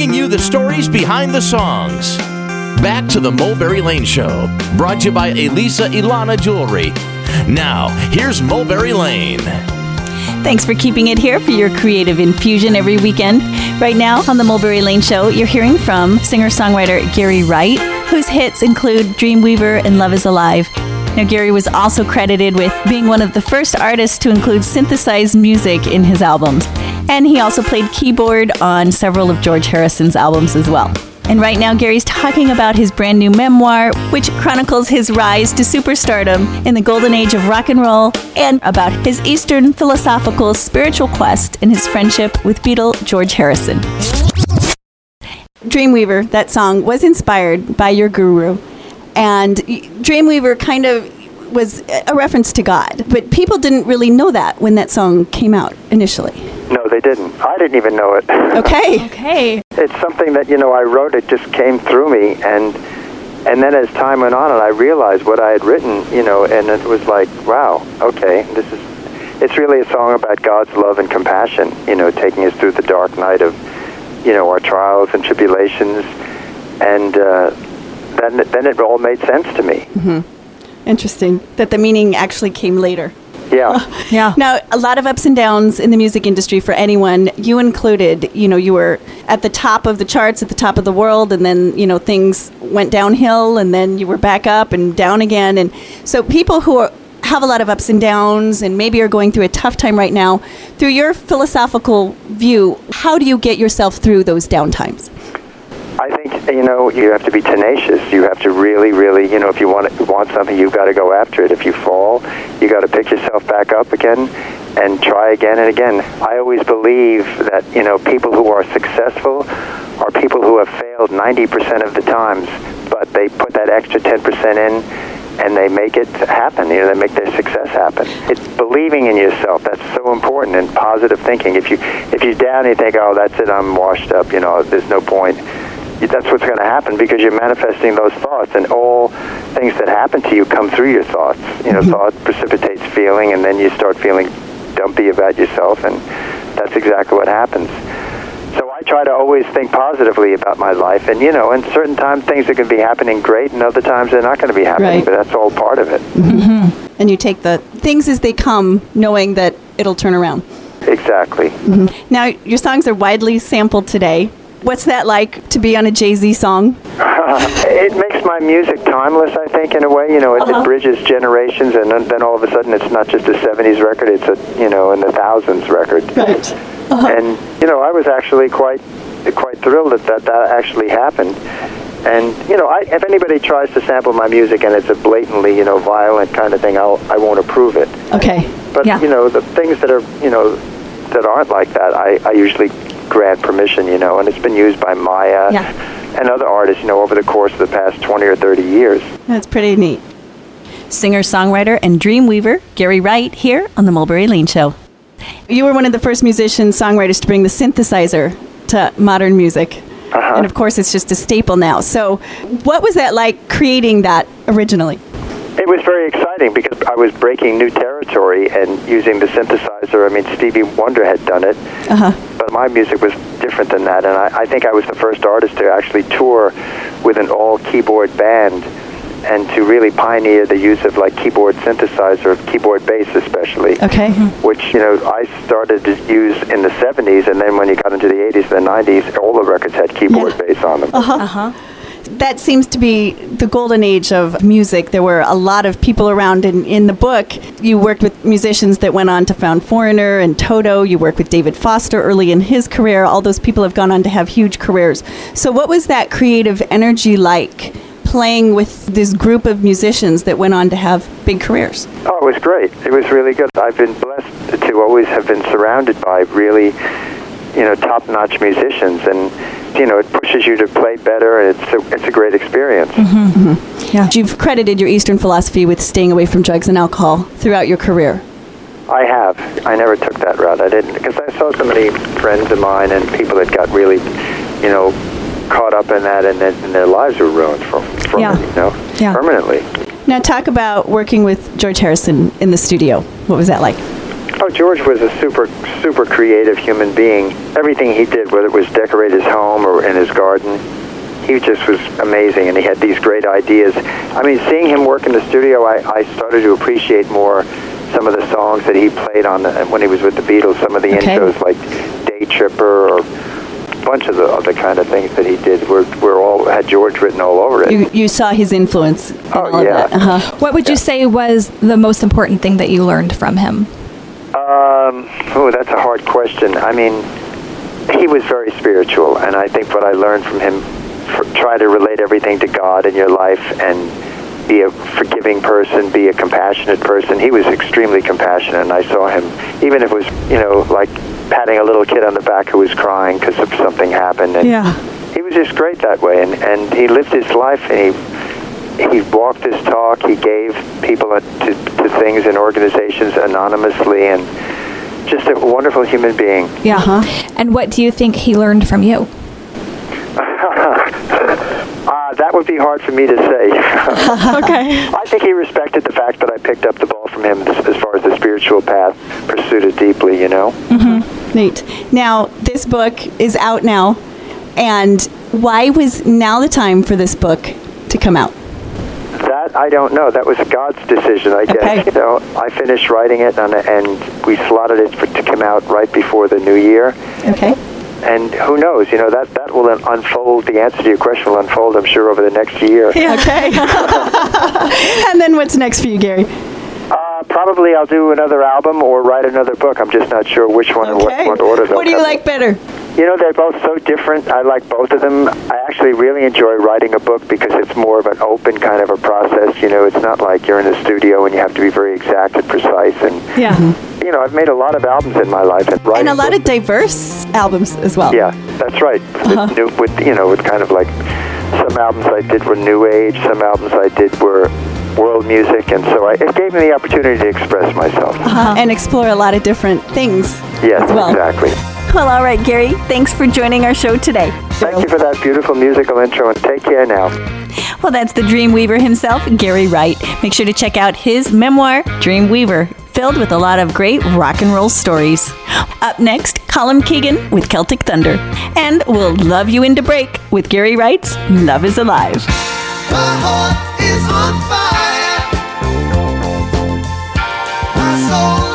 bringing you the stories behind the songs. Back to the Mulberry Lane Show, brought to you by Elisa Ilana Jewelry. Now, here's Mulberry Lane. Thanks for keeping it here for your creative infusion every weekend. Right now on the Mulberry Lane Show, you're hearing from singer songwriter Gary Wright, whose hits include Dreamweaver and Love is Alive. Now, Gary was also credited with being one of the first artists to include synthesized music in his albums. And he also played keyboard on several of George Harrison's albums as well. And right now, Gary's talking about his brand new memoir, which chronicles his rise to superstardom in the golden age of rock and roll, and about his Eastern philosophical spiritual quest and his friendship with Beatle George Harrison. Dreamweaver, that song, was inspired by your guru. And Dreamweaver kind of was a reference to God. But people didn't really know that when that song came out initially. No, they didn't. I didn't even know it. Okay. Okay. it's something that you know I wrote. It just came through me, and and then as time went on, and I realized what I had written, you know, and it was like, wow, okay, this is. It's really a song about God's love and compassion, you know, taking us through the dark night of, you know, our trials and tribulations, and uh, then then it all made sense to me. Mm-hmm. Interesting that the meaning actually came later. Yeah. Yeah. Now, a lot of ups and downs in the music industry for anyone, you included. You know, you were at the top of the charts, at the top of the world, and then, you know, things went downhill, and then you were back up and down again. And so, people who are, have a lot of ups and downs and maybe are going through a tough time right now, through your philosophical view, how do you get yourself through those down times? I think you know you have to be tenacious. You have to really, really, you know, if you want want something, you've got to go after it. If you fall, you got to pick yourself back up again and try again and again. I always believe that you know people who are successful are people who have failed 90% of the times, but they put that extra 10% in and they make it happen. You know, they make their success happen. It's believing in yourself. That's so important and positive thinking. If you if you're down, and you think, oh, that's it, I'm washed up. You know, there's no point that's what's going to happen because you're manifesting those thoughts and all things that happen to you come through your thoughts. You know mm-hmm. thought precipitates feeling and then you start feeling dumpy about yourself and that's exactly what happens. So I try to always think positively about my life and you know in certain times things are going to be happening great and other times they're not going to be happening Right. but that's all part of it. Mm-hmm. And you take the things as they come, knowing that it'll turn around. exactly. Mm-hmm. Now, your songs are widely sampled today. What's that like to be on a Jay Z song? it makes my music timeless, I think, in a way. You know, it, it uh-huh. bridges generations, and then, then all of a sudden, it's not just a '70s record; it's a you know, in the thousands record. Right. Uh-huh. And you know, I was actually quite quite thrilled that that, that actually happened. And you know, I, if anybody tries to sample my music and it's a blatantly you know violent kind of thing, I'll I won't approve it. Okay. But Yeah. you know, the things that are you know that aren't like that, I, I usually grant permission. You know, and it's been used by Maya Yeah. and other artists. You know, over the course of the past twenty or thirty years. That's pretty neat. Singer, songwriter, and dreamweaver Gary Wright here on the Mulberry Lane Show. You were one of the first musicians, songwriters to bring the synthesizer to modern music. Uh-huh. And of course, it's just a staple now. So, what was that like creating that originally? It was very exciting because I was breaking new territory and using the synthesizer. I mean, Stevie Wonder had done it, Uh-huh. but my music was different than that. And I, I think I was the first artist to actually tour with an all keyboard band and to really pioneer the use of like keyboard synthesizer, keyboard bass especially. Okay. Which you know I started to use in the 70s, and then when you got into the 80s and the 90s, all the records had keyboard Yeah. bass on them. Uh huh. That seems to be the golden age of music. There were a lot of people around in, in the book. You worked with musicians that went on to found Foreigner and Toto. You worked with David Foster early in his career. All those people have gone on to have huge careers. So, what was that creative energy like playing with this group of musicians that went on to have big careers? Oh, it was great. It was really good. I've been blessed to always have been surrounded by really, you know, top-notch musicians, and you know, it pushes you to play better, and it's a, it's a great experience. Mm-hmm. Mm-hmm. Yeah. You've credited your Eastern philosophy with staying away from drugs and alcohol throughout your career. I have. I never took that route. I didn't because I saw so many friends of mine and people that got really, you know, caught up in that, and, then, and their lives were ruined from, from Yeah. it, you know, Yeah. permanently. Now, talk about working with George Harrison in the studio. What was that like? Oh, George was a super, super creative human being. Everything he did, whether it was decorate his home or in his garden, he just was amazing, and he had these great ideas. I mean, seeing him work in the studio, I, I started to appreciate more some of the songs that he played on the, when he was with the Beatles. Some of the Okay. intros, like Day Tripper, or a bunch of the other kind of things that he did, were, were all had George written all over it. You, you saw his influence. In Oh, yeah. that. Uh-huh. What would you say was the most important thing that you learned from him? Um, oh, that's a hard question. I mean, he was very spiritual, and I think what I learned from him, for, try to relate everything to God in your life and be a forgiving person, be a compassionate person. He was extremely compassionate, and I saw him, even if it was, you know, like patting a little kid on the back who was crying because something happened. And Yeah. he was just great that way, and, and he lived his life, and he he walked his talk. He gave people uh, to, to things and organizations anonymously, and just a wonderful human being. Yeah. Uh-huh. And what do you think he learned from you? Uh, that would be hard for me to say. okay. I think he respected the fact that I picked up the ball from him as, as far as the spiritual path, pursued it deeply. You know. Mm-hmm. Neat. Now, this book is out now, and why was now the time for this book to come out? That I don't know. That was God's decision, I guess. Okay. You know, I finished writing it, and, and we slotted it for, to come out right before the new year. Okay. And who knows? You know that that will un- unfold. The answer to your question will unfold, I'm sure, over the next year. Okay. and then what's next for you, Gary? Uh, probably I'll do another album or write another book. I'm just not sure which one or what, what order. they'll What do you like better? You know, they're both so different. I like both of them. I actually really enjoy writing a book because it's more of an open kind of a process. You know, it's not like you're in a studio and you have to be very exact and precise. And Yeah. you know, I've made a lot of albums in my life, and writing And a lot of diverse albums as well. Yeah, that's right. Uh-huh. With, new, with you know, with kind of like some albums I did were new age, some albums I did were world music, and so I, it gave me the opportunity to express myself. Uh-huh. And explore a lot of different things. Yes, as well. exactly. Well, all right, Gary. Thanks for joining our show today. Thank you for that beautiful musical intro, and take care now. Well, that's the Dreamweaver himself, Gary Wright. Make sure to check out his memoir, Dreamweaver, filled with a lot of great rock and roll stories. Up next, Colm Keegan with Celtic Thunder. And we'll love you into break with Gary Wright's Love is Alive. My heart is on fire. My soul's